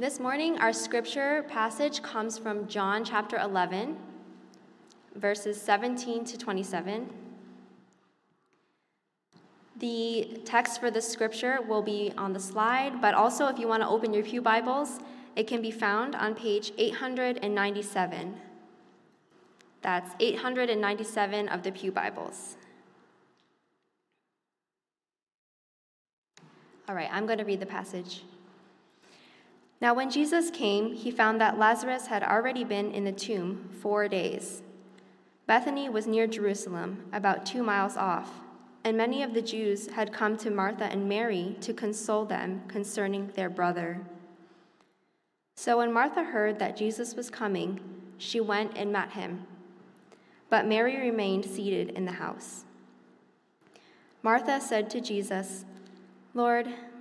This morning, our scripture passage comes from John chapter 11, verses 17 to 27. The text for the scripture will be on the slide, but also if you want to open your Pew Bibles, it can be found on page 897. That's 897 of the Pew Bibles. All right, I'm going to read the passage. Now, when Jesus came, he found that Lazarus had already been in the tomb four days. Bethany was near Jerusalem, about two miles off, and many of the Jews had come to Martha and Mary to console them concerning their brother. So when Martha heard that Jesus was coming, she went and met him. But Mary remained seated in the house. Martha said to Jesus, Lord,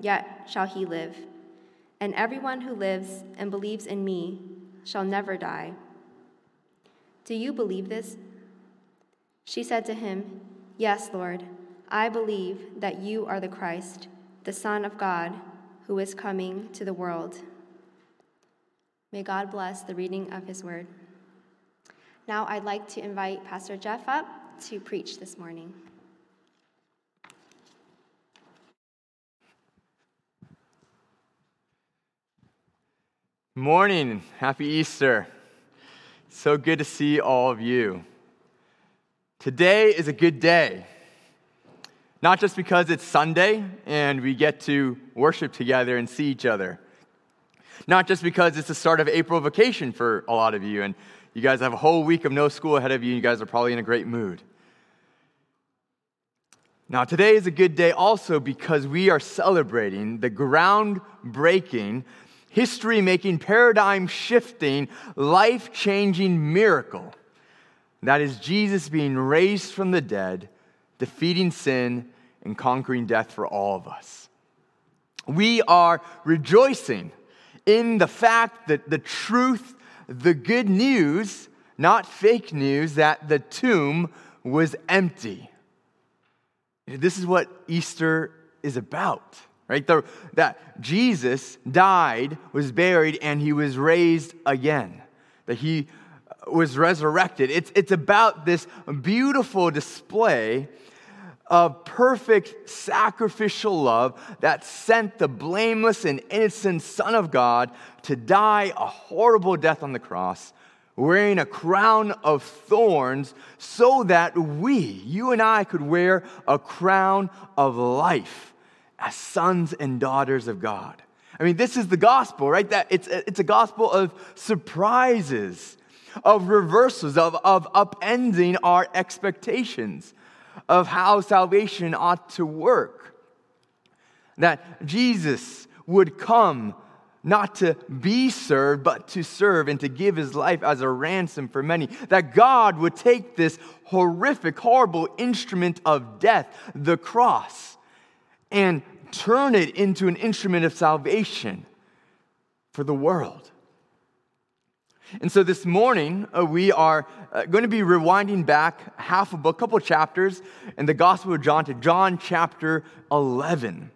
yet shall he live. And everyone who lives and believes in me shall never die. Do you believe this? She said to him, Yes, Lord, I believe that you are the Christ, the Son of God, who is coming to the world. May God bless the reading of his word. Now I'd like to invite Pastor Jeff up to preach this morning. Morning. Happy Easter. So good to see all of you. Today is a good day. Not just because it's Sunday and we get to worship together and see each other. Not just because it's the start of April vacation for a lot of you and you guys have a whole week of no school ahead of you and you guys are probably in a great mood. Now, today is a good day also because we are celebrating the groundbreaking history making, paradigm shifting, life changing miracle. That is Jesus being raised from the dead, defeating sin, and conquering death for all of us. We are rejoicing in the fact that the truth, the good news, not fake news, that the tomb was empty. This is what Easter is about right? The, that Jesus died, was buried, and he was raised again. That he uh, was resurrected. It's, it's about this beautiful display of perfect sacrificial love that sent the blameless and innocent Son of God to die a horrible death on the cross, wearing a crown of thorns, so that we, you and I, could wear a crown of life as sons and daughters of God. I mean, this is the gospel, right? That it's, it's a gospel of surprises, of reversals, of, of upending our expectations of how salvation ought to work. That Jesus would come not to be served, but to serve and to give his life as a ransom for many. That God would take this horrific, horrible instrument of death, the cross, and turn it into an instrument of salvation for the world. And so this morning, uh, we are uh, going to be rewinding back half a book, couple chapters in the Gospel of John to John chapter 11.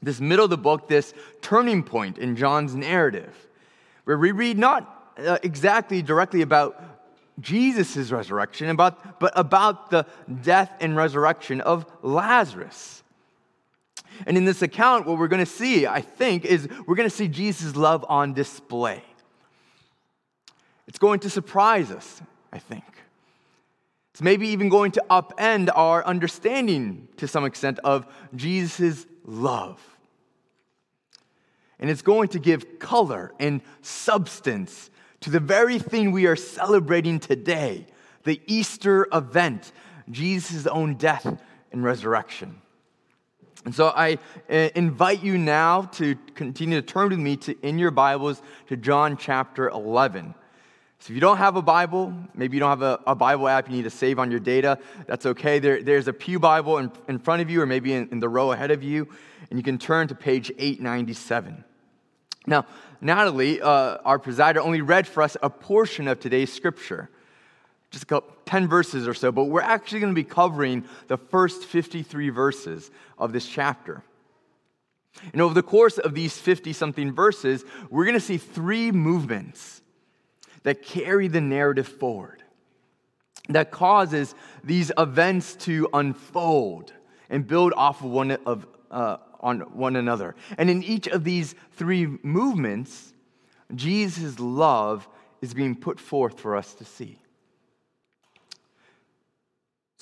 This middle of the book, this turning point in John's narrative, where we read not uh, exactly directly about Jesus' resurrection, about, but about the death and resurrection of Lazarus. And in this account, what we're going to see, I think, is we're going to see Jesus' love on display. It's going to surprise us, I think. It's maybe even going to upend our understanding to some extent of Jesus' love. And it's going to give color and substance to the very thing we are celebrating today the Easter event, Jesus' own death and resurrection. And so I uh, invite you now to continue to turn with me to, in your Bibles to John chapter 11. So if you don't have a Bible, maybe you don't have a, a Bible app you need to save on your data, that's okay. There, there's a Pew Bible in, in front of you or maybe in, in the row ahead of you, and you can turn to page 897. Now, Natalie, uh, our presider, only read for us a portion of today's scripture, just a couple, 10 verses or so, but we're actually going to be covering the first 53 verses of this chapter. And over the course of these 50 something verses, we're going to see three movements that carry the narrative forward, that causes these events to unfold and build off of one of uh, on one another. And in each of these three movements, Jesus' love is being put forth for us to see.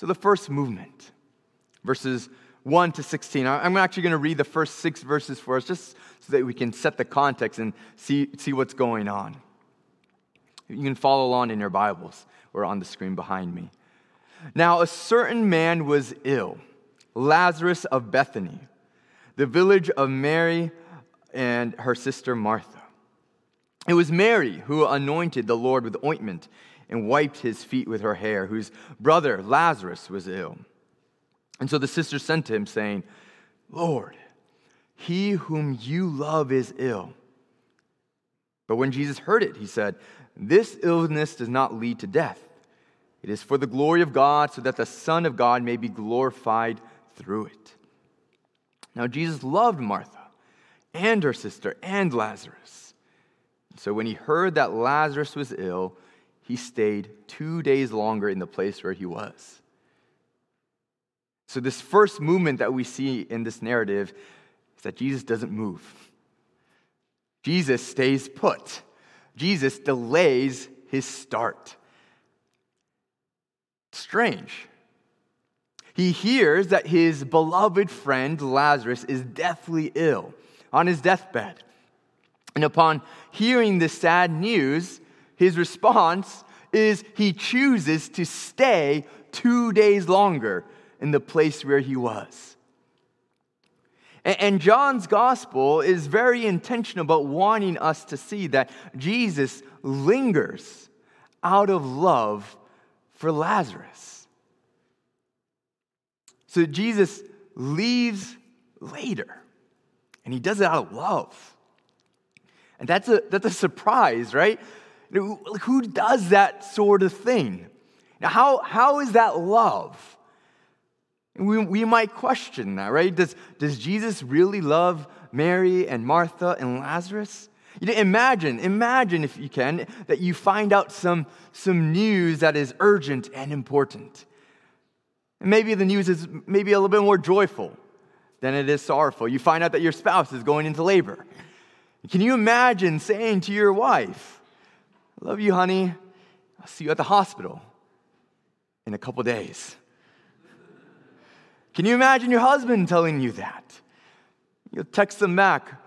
So, the first movement, verses 1 to 16. I'm actually going to read the first six verses for us just so that we can set the context and see, see what's going on. You can follow along in your Bibles or on the screen behind me. Now, a certain man was ill, Lazarus of Bethany, the village of Mary and her sister Martha. It was Mary who anointed the Lord with ointment and wiped his feet with her hair, whose brother Lazarus was ill. And so the sister sent to him, saying, Lord, he whom you love is ill. But when Jesus heard it, he said, this illness does not lead to death. It is for the glory of God, so that the Son of God may be glorified through it. Now, Jesus loved Martha and her sister and Lazarus. So, when he heard that Lazarus was ill, he stayed two days longer in the place where he was. So, this first movement that we see in this narrative is that Jesus doesn't move, Jesus stays put. Jesus delays his start. Strange. He hears that his beloved friend Lazarus is deathly ill on his deathbed. And upon hearing this sad news, his response is he chooses to stay two days longer in the place where he was. And John's gospel is very intentional about wanting us to see that Jesus lingers out of love for Lazarus. So Jesus leaves later, and he does it out of love. And that's a, that's a surprise, right? Who does that sort of thing? Now, how, how is that love? We, we might question that, right? Does, does Jesus really love Mary and Martha and Lazarus? You imagine, imagine if you can, that you find out some, some news that is urgent and important. And maybe the news is maybe a little bit more joyful than it is sorrowful. You find out that your spouse is going into labor. Can you imagine saying to your wife, love you, honey. I'll see you at the hospital in a couple days. Can you imagine your husband telling you that? You'll text them back,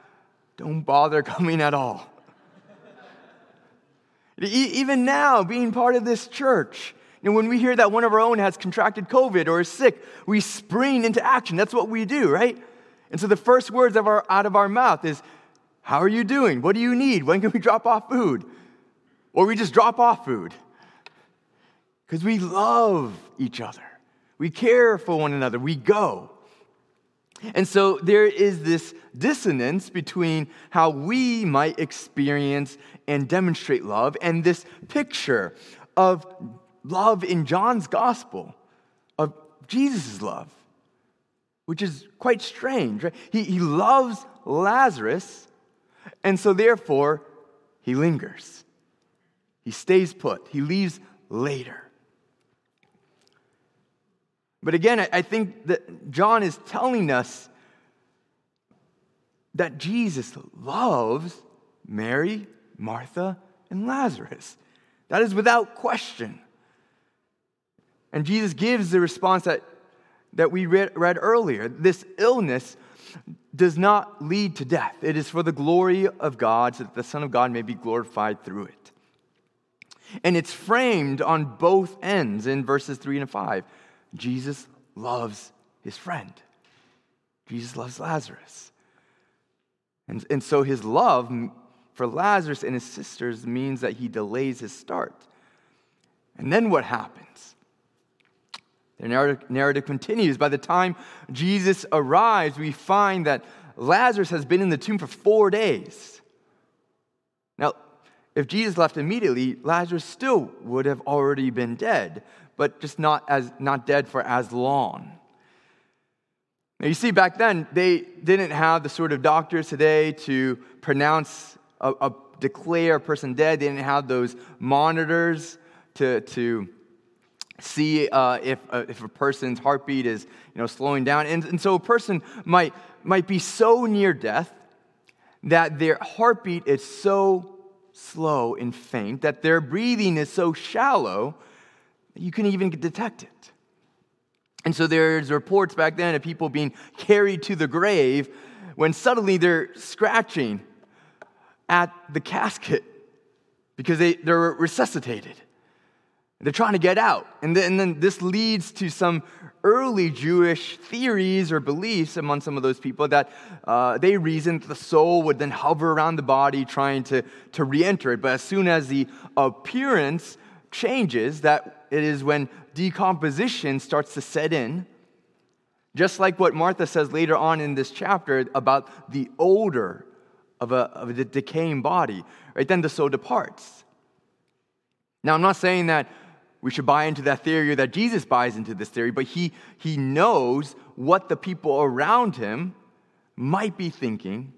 don't bother coming at all. Even now, being part of this church, you know, when we hear that one of our own has contracted COVID or is sick, we spring into action. That's what we do, right? And so the first words of our, out of our mouth is, How are you doing? What do you need? When can we drop off food? Or we just drop off food. Because we love each other. We care for one another. We go. And so there is this dissonance between how we might experience and demonstrate love and this picture of love in John's gospel, of Jesus' love, which is quite strange. Right? He, he loves Lazarus, and so therefore he lingers. He stays put, he leaves later. But again, I think that John is telling us that Jesus loves Mary, Martha, and Lazarus. That is without question. And Jesus gives the response that, that we read, read earlier. This illness does not lead to death, it is for the glory of God, so that the Son of God may be glorified through it. And it's framed on both ends in verses 3 and 5. Jesus loves his friend. Jesus loves Lazarus. And, and so his love for Lazarus and his sisters means that he delays his start. And then what happens? The narrative, narrative continues. By the time Jesus arrives, we find that Lazarus has been in the tomb for four days. Now, if Jesus left immediately, Lazarus still would have already been dead, but just not, as, not dead for as long. Now, you see, back then, they didn't have the sort of doctors today to pronounce, a, a declare a person dead. They didn't have those monitors to, to see uh, if, uh, if a person's heartbeat is you know, slowing down. And, and so a person might, might be so near death that their heartbeat is so slow and faint, that their breathing is so shallow that you can even detect it. And so there's reports back then of people being carried to the grave when suddenly they're scratching at the casket because they, they're resuscitated. They're trying to get out. And then, and then, this leads to some early Jewish theories or beliefs among some of those people that uh, they reasoned the soul would then hover around the body trying to, to re enter it. But as soon as the appearance changes, that it is when decomposition starts to set in. Just like what Martha says later on in this chapter about the odor of a, of a decaying body, right? Then the soul departs. Now, I'm not saying that we should buy into that theory or that Jesus buys into this theory, but he, he knows what the people around him might be thinking.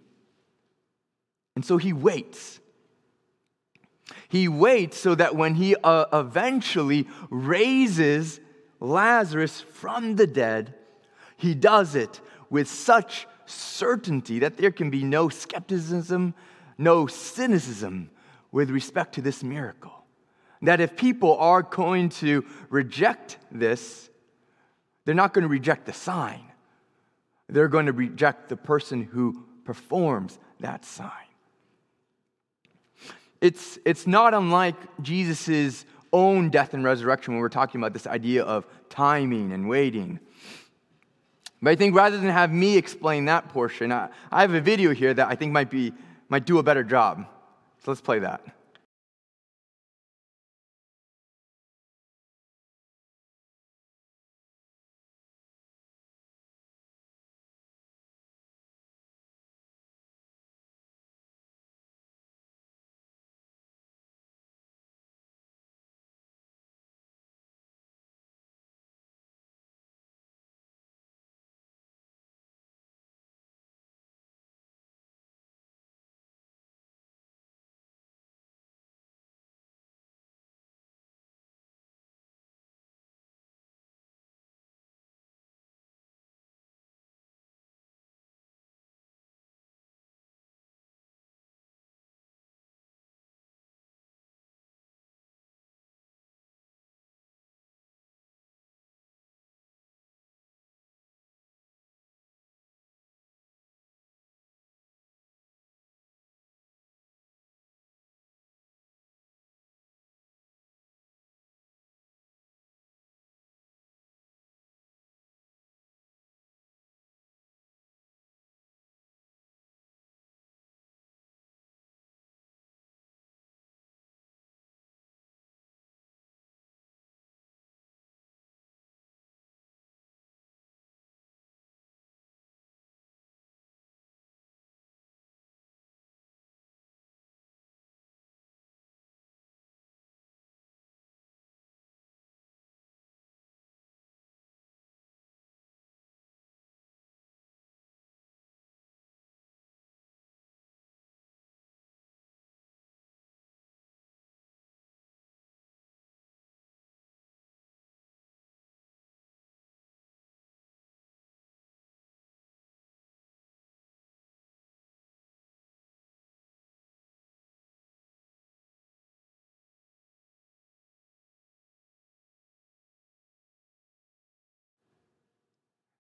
And so he waits. He waits so that when he uh, eventually raises Lazarus from the dead, he does it with such certainty that there can be no skepticism, no cynicism with respect to this miracle that if people are going to reject this, they're not going to reject the sign. They're going to reject the person who performs that sign. It's, it's not unlike Jesus' own death and resurrection when we're talking about this idea of timing and waiting. But I think rather than have me explain that portion, I, I have a video here that I think might, be, might do a better job. So let's play that.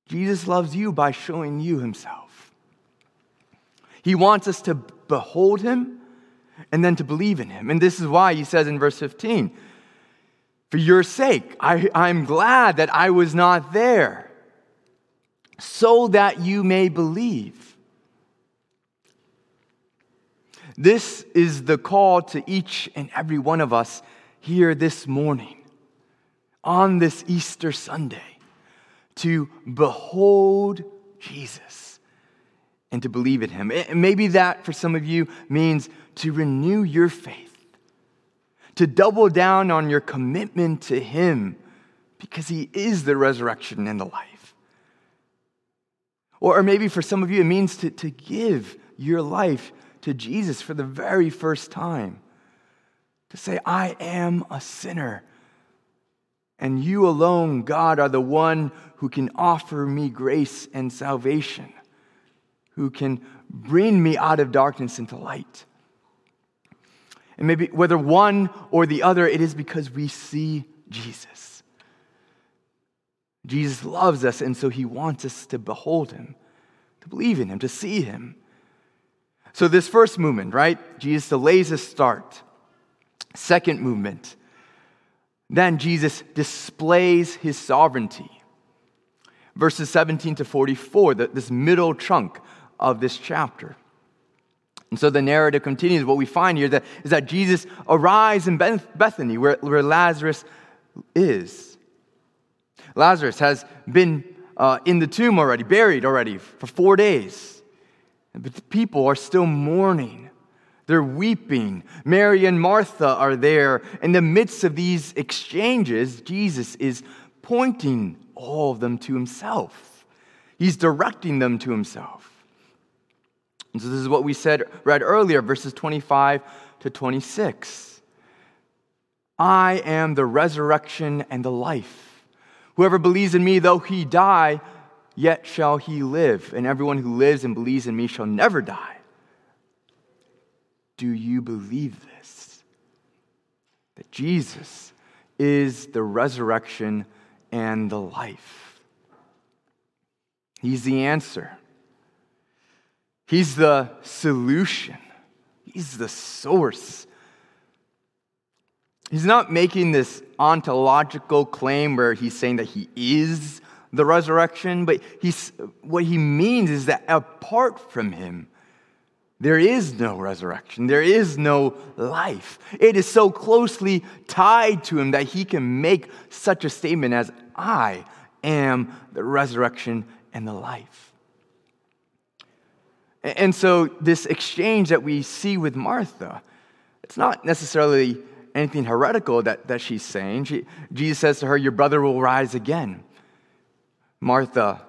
Jesus loves you by showing you himself. He wants us to behold him and then to believe in him. And this is why he says in verse 15, For your sake, I, I'm glad that I was not there. so that you may believe. This is the call to each and every one of us here this morning on this Easter Sunday to behold Jesus and to believe in him. Maybe that for some of you means to renew your faith, to double down on your commitment to him because he is the resurrection and the life. Or, maybe for some of you, it means to, to give your life to Jesus for the very first time. To say, I am a sinner. And you alone, God, are the one who can offer me grace and salvation, who can bring me out of darkness into light. And maybe whether one or the other, it is because we see Jesus. Jesus loves us, and so he wants us to behold him, to believe in him, to see him. So, this first movement, right? Jesus delays a start. Second movement, then Jesus displays his sovereignty. Verses 17 to 44, this middle chunk of this chapter. And so the narrative continues. What we find here is that, is that Jesus arrives in Bethany, where, where Lazarus is. Lazarus has been uh, in the tomb already, buried already for four days. But the people are still mourning. They're weeping. Mary and Martha are there. In the midst of these exchanges, Jesus is pointing all of them to himself. He's directing them to himself. And so this is what we said read earlier, verses 25 to 26. I am the resurrection and the life. Whoever believes in me, though he die, yet shall he live. And everyone who lives and believes in me shall never die. Do you believe this? That Jesus is the resurrection and the life. He's the answer. He's the solution. He's the source He's not making this ontological claim where he's saying that he is the resurrection, but he's, what he means is that apart from him, there is no resurrection. There is no life. It is so closely tied to him that he can make such a statement as, I am the resurrection and the life. And so, this exchange that we see with Martha, it's not necessarily anything heretical that, that she's saying. She, Jesus says to her, Your brother will rise again. Martha,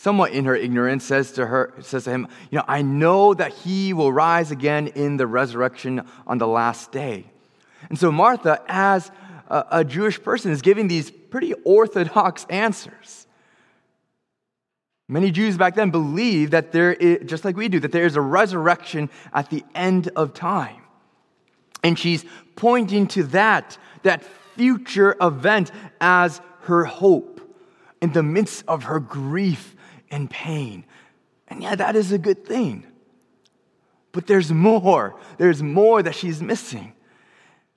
somewhat in her ignorance, says to her, says to him, You know, I know that he will rise again in the resurrection on the last day. And so Martha, as a, a Jewish person, is giving these pretty orthodox answers. Many Jews back then believed that there is, just like we do, that there is a resurrection at the end of time. And she's pointing to that, that future event as her hope in the midst of her grief and pain. And yeah, that is a good thing. But there's more. There's more that she's missing.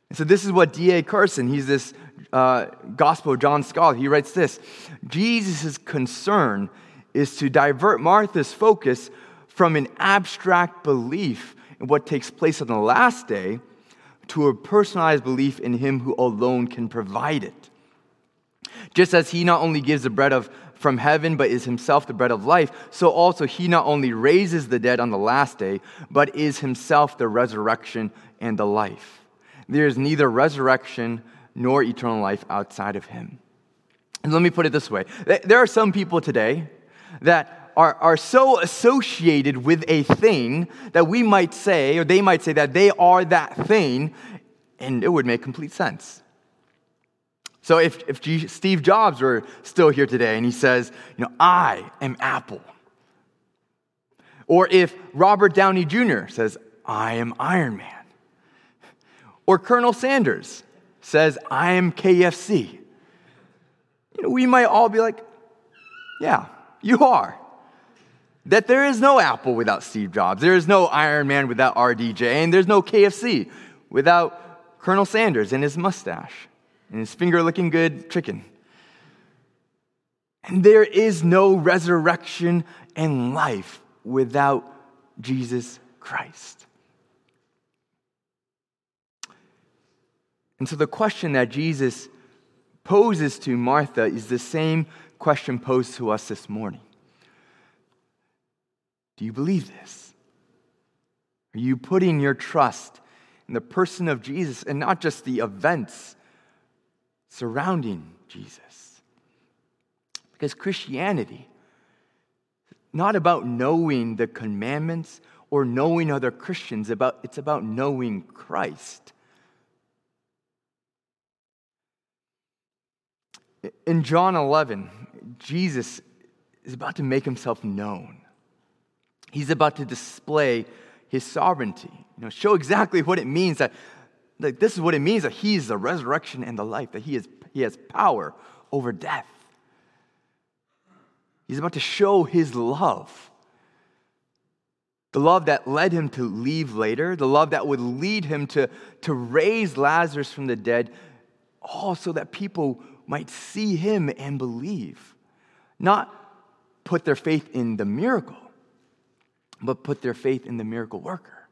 And so this is what D.A. Carson, he's this uh, Gospel John scholar, he writes this Jesus' concern is to divert Martha's focus from an abstract belief in what takes place on the last day to a personalized belief in Him who alone can provide it. Just as He not only gives the bread of from heaven, but is himself the bread of life, so also he not only raises the dead on the last day, but is himself the resurrection and the life. There is neither resurrection nor eternal life outside of him. And let me put it this way there are some people today that are, are so associated with a thing that we might say, or they might say that they are that thing, and it would make complete sense. So if, if G, Steve Jobs were still here today and he says, you know, I am Apple. Or if Robert Downey Jr. says, I am Iron Man. Or Colonel Sanders says, I am KFC. You know, we might all be like, yeah, you are that there is no Apple without Steve Jobs, there is no Iron Man without RDJ, and there's no KFC without Colonel Sanders and his mustache and his finger looking good chicken. And there is no resurrection and life without Jesus Christ. And so the question that Jesus poses to Martha is the same question posed to us this morning. Do you believe this? Are you putting your trust in the person of Jesus and not just the events surrounding Jesus? Because Christianity, not about knowing the commandments or knowing other Christians, about, it's about knowing Christ. In John 11, Jesus is about to make himself known. He's about to display his sovereignty, you know, show exactly what it means that, like, this is what it means that he is the resurrection and the life, that he, is, he has power over death. He's about to show his love. The love that led him to leave later, the love that would lead him to, to raise Lazarus from the dead, all so that people might see him and believe. Not put their faith in the miracle, but put their faith in the miracle worker.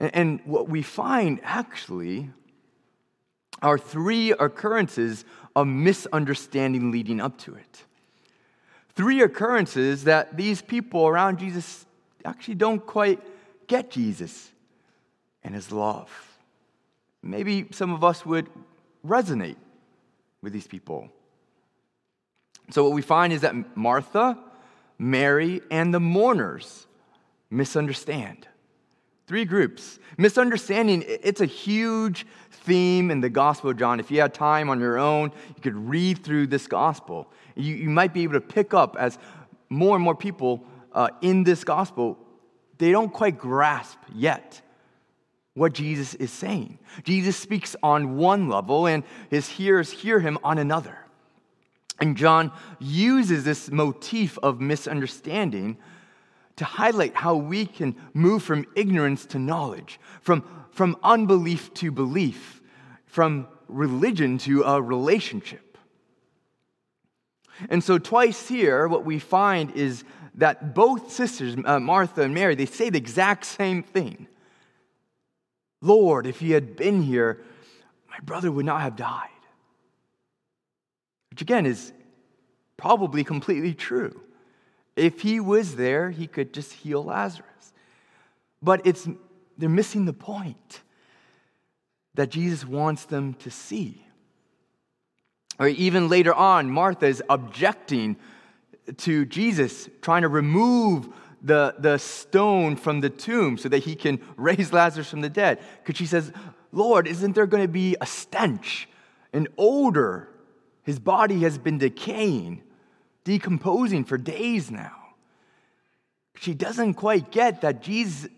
And, and what we find actually are three occurrences of misunderstanding leading up to it. Three occurrences that these people around Jesus actually don't quite get Jesus and his love. Maybe some of us would resonate with these people. So, what we find is that Martha, Mary, and the mourners misunderstand. Three groups. Misunderstanding, it's a huge theme in the Gospel of John. If you had time on your own, you could read through this Gospel. You, you might be able to pick up as more and more people uh, in this Gospel, they don't quite grasp yet what Jesus is saying. Jesus speaks on one level, and his hearers hear him on another. And John uses this motif of misunderstanding to highlight how we can move from ignorance to knowledge, from, from unbelief to belief, from religion to a relationship. And so, twice here, what we find is that both sisters, uh, Martha and Mary, they say the exact same thing Lord, if you had been here, my brother would not have died. Which again is probably completely true. If he was there, he could just heal Lazarus. But it's, they're missing the point that Jesus wants them to see. Or even later on, Martha is objecting to Jesus, trying to remove the, the stone from the tomb so that he can raise Lazarus from the dead. Because she says, Lord, isn't there going to be a stench, an odor? His body has been decaying, decomposing for days now. She doesn't quite get that Jesus,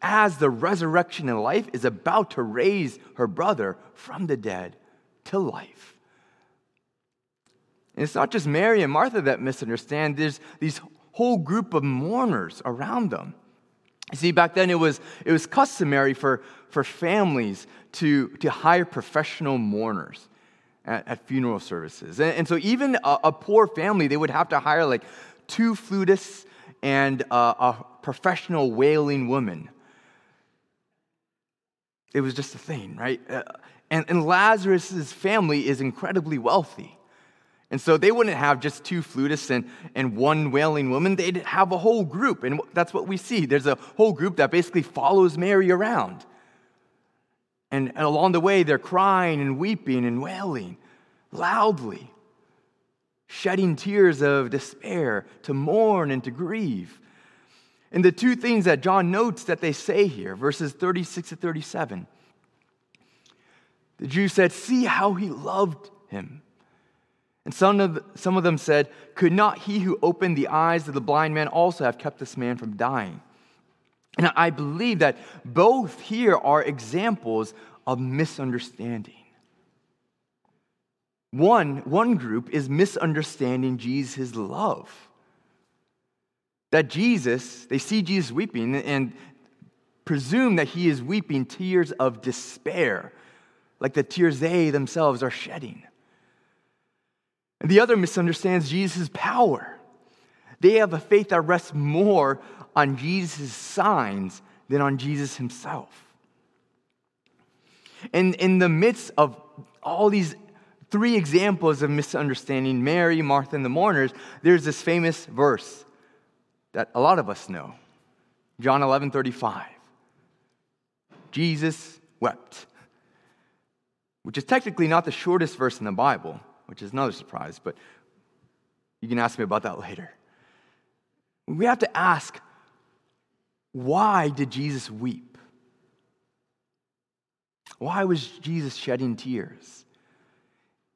as the resurrection and life, is about to raise her brother from the dead to life. And it's not just Mary and Martha that misunderstand. There's these whole group of mourners around them. You see, back then it was, it was customary for, for families to, to hire professional mourners at, at funeral services. And, and so even a, a, poor family, they would have to hire like two flutists and a, a professional wailing woman. It was just a thing, right? Uh, and, and Lazarus' family is incredibly wealthy. And so they wouldn't have just two flutists and, and one wailing woman. They'd have a whole group. And that's what we see. There's a whole group that basically follows Mary around. And, along the way, they're crying and weeping and wailing loudly, shedding tears of despair to mourn and to grieve. And the two things that John notes that they say here, verses 36 to 37, the Jews said, See how he loved him. And some of, some of them said, Could not he who opened the eyes of the blind man also have kept this man from dying? And I believe that both here are examples of misunderstanding. One, one group is misunderstanding Jesus' love. That Jesus, they see Jesus weeping and presume that he is weeping tears of despair, like the tears they themselves are shedding. And the other misunderstands Jesus' power. They have a faith that rests more on Jesus' signs than on Jesus himself. And in the midst of all these three examples of misunderstanding Mary, Martha, and the mourners, there's this famous verse that a lot of us know John 11 35. Jesus wept, which is technically not the shortest verse in the Bible, which is another surprise, but you can ask me about that later. We have to ask why did Jesus weep? Why was Jesus shedding tears?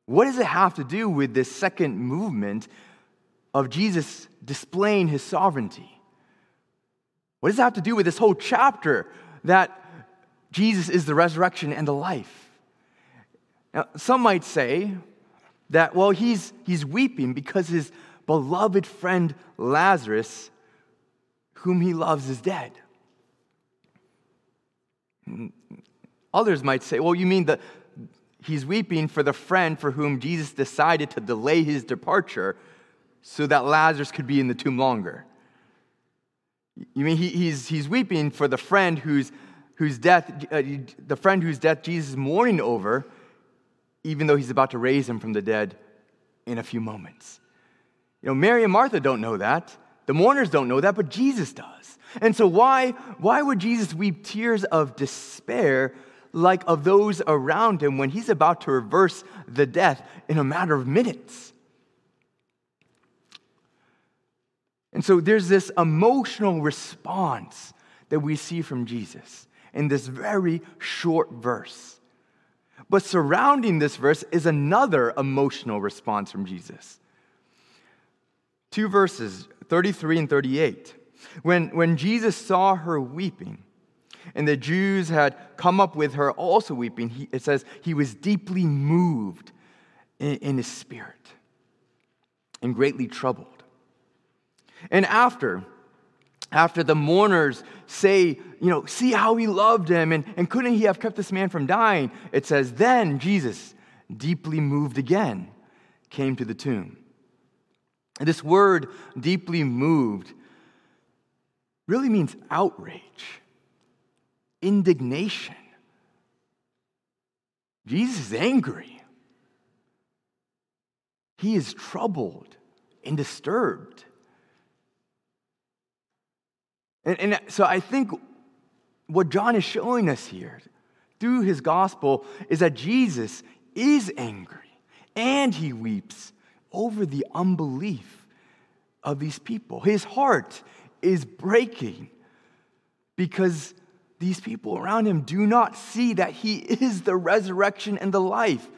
What does it have to do with this second movement of Jesus displaying his sovereignty? What does it have to do with this whole chapter that Jesus is the resurrection and the life? Now, some might say that, well, he's, he's weeping because his beloved friend Lazarus whom he loves is dead. Others might say, well, you mean that he's weeping for the friend for whom Jesus decided to delay his departure so that Lazarus could be in the tomb longer. You mean he, he's, he's weeping for the friend whose, whose death, uh, the friend whose death Jesus is mourning over, even though he's about to raise him from the dead in a few moments. You know, Mary and Martha don't know that. The mourners don't know that, but Jesus does. And so, why, why would Jesus weep tears of despair like of those around him when he's about to reverse the death in a matter of minutes? And so, there's this emotional response that we see from Jesus in this very short verse. But surrounding this verse is another emotional response from Jesus. Two verses 33 and 38. When, when Jesus saw her weeping, and the Jews had come up with her also weeping, he, it says he was deeply moved in, in his spirit and greatly troubled. And after, after the mourners say, you know, see how he loved him, and, and couldn't he have kept this man from dying? It says, then Jesus, deeply moved again, came to the tomb. This word, deeply moved, really means outrage, indignation. Jesus is angry. He is troubled and disturbed. And, and, so I think what John is showing us here through his gospel is that Jesus is angry and he weeps over the unbelief of these people. His heart is breaking because these people around him do not see that he is the resurrection and the life.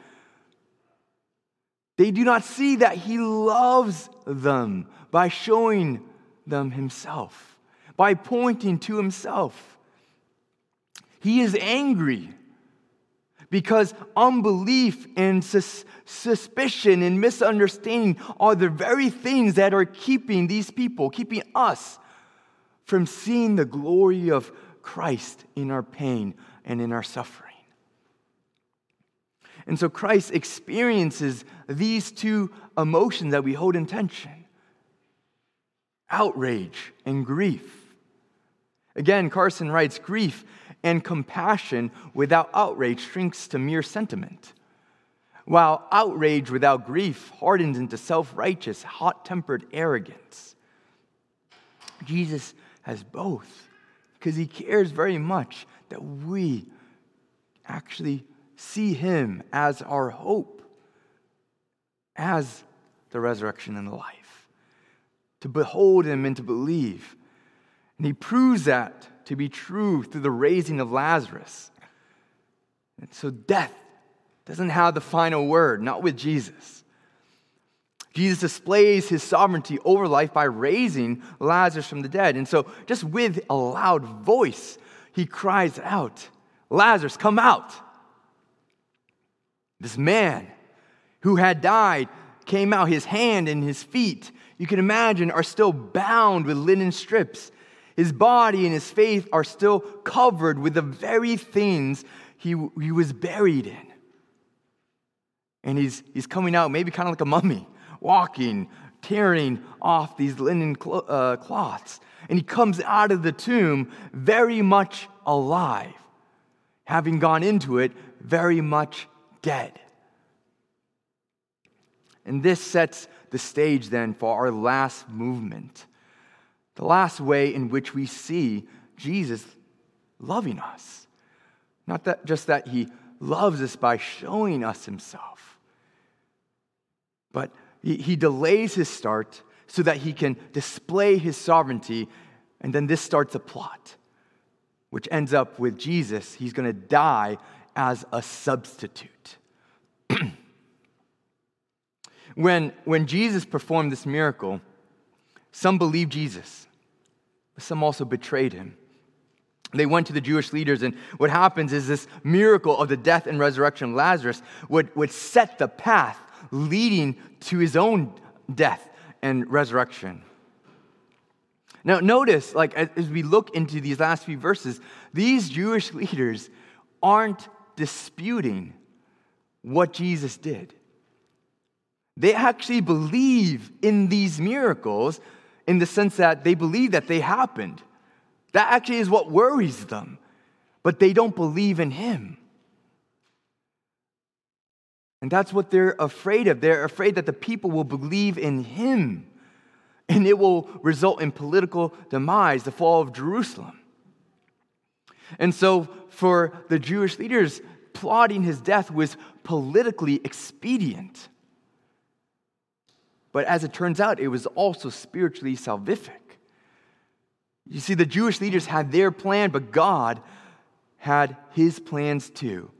They do not see that he loves them by showing them himself, by pointing to himself. He is angry because unbelief and sus- suspicion and misunderstanding are the very things that are keeping these people, keeping us from seeing the glory of Christ in our pain and in our suffering. And so Christ experiences these two emotions that we hold in tension outrage and grief. Again, Carson writes grief and compassion without outrage shrinks to mere sentiment, while outrage without grief hardens into self righteous, hot tempered arrogance. Jesus has both because he cares very much that we actually see him as our hope, as the resurrection and the life, to behold him and to believe. And he proves that to be true through the raising of Lazarus. And so death doesn't have the final word, not with Jesus. Jesus displays his sovereignty over life by raising Lazarus from the dead. And so, just with a loud voice, he cries out, Lazarus, come out. This man who had died came out. His hand and his feet, you can imagine, are still bound with linen strips. His body and his faith are still covered with the very things he, he was buried in. And he's, he's coming out maybe kind of like a mummy walking, tearing off these linen clo- uh, cloths. And he comes out of the tomb very much alive, having gone into it very much dead. And this sets the stage then for our last movement, the last way in which we see Jesus loving us. Not that, just that he loves us by showing us himself, but he, he delays his start so that he can display his sovereignty, and then this starts a plot, which ends up with Jesus. He's going to die as a substitute. when, when Jesus performed this miracle, some believed Jesus, but some also betrayed him. They went to the Jewish leaders, and what happens is this miracle of the death and resurrection of Lazarus would, would set the path leading to his own death and resurrection. Now, notice, like, as we look into these last few verses, these Jewish leaders aren't disputing what Jesus did. They actually believe in these miracles in the sense that they believe that they happened. That actually is what worries them, but they don't believe in Him. And that's what they're afraid of. They're afraid that the people will believe in Him and it will result in political demise, the fall of Jerusalem. And so, for the Jewish leaders, plotting his death was politically expedient. But as it turns out, it was also spiritually salvific. You see, the Jewish leaders had their plan, but God had his plans too.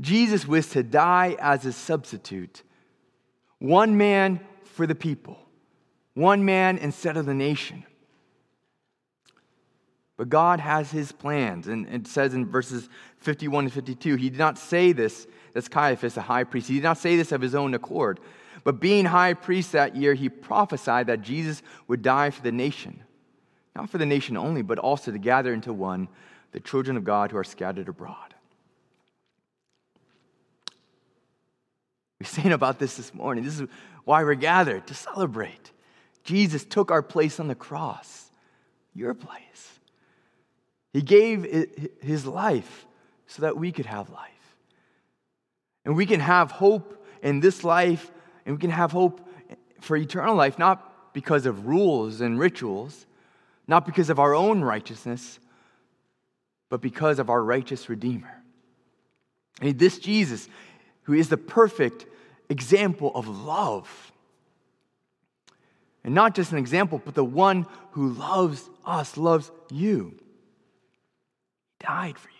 Jesus was to die as a substitute, one man for the people, one man instead of the nation. But God has his plans. And it says in verses 51 and 52, he did not say this, that's Caiaphas, the high priest, he did not say this of his own accord. But being high priest that year, he prophesied that Jesus would die for the nation. Not for the nation only, but also to gather into one the children of God who are scattered abroad. We're saying about this this morning. This is why we're gathered to celebrate. Jesus took our place on the cross, your place. He gave his life so that we could have life. And we can have hope in this life, and we can have hope for eternal life, not because of rules and rituals, not because of our own righteousness, but because of our righteous Redeemer. And this Jesus, who is the perfect example of love. And not just an example, but the one who loves us, loves you died for you.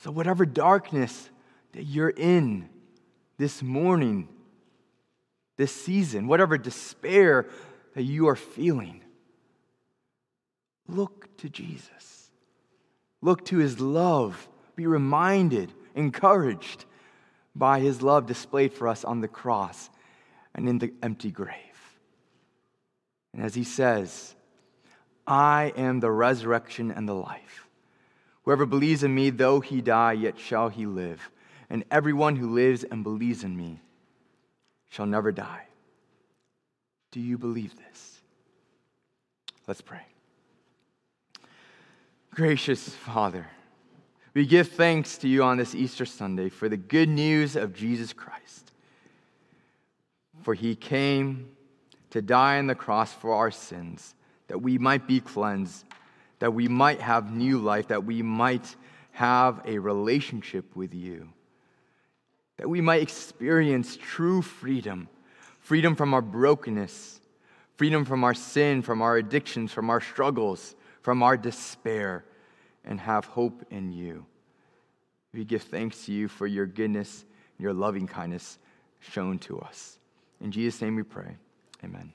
So, whatever darkness that you're in this morning, this season, whatever despair that you are feeling, look to Jesus. Look to his love. Be reminded, encouraged by his love displayed for us on the cross and in the empty grave. And as he says, I am the resurrection and the life. Whoever believes in me, though he die, yet shall he live. And everyone who lives and believes in me shall never die. Do you believe this? Let's pray. Gracious Father, we give thanks to you on this Easter Sunday for the good news of Jesus Christ. For he came to die on the cross for our sins, that we might be cleansed that we might have new life, that we might have a relationship with you, that we might experience true freedom freedom from our brokenness, freedom from our sin, from our addictions, from our struggles, from our despair, and have hope in you. We give thanks to you for your goodness and your loving kindness shown to us. In Jesus' name we pray. Amen.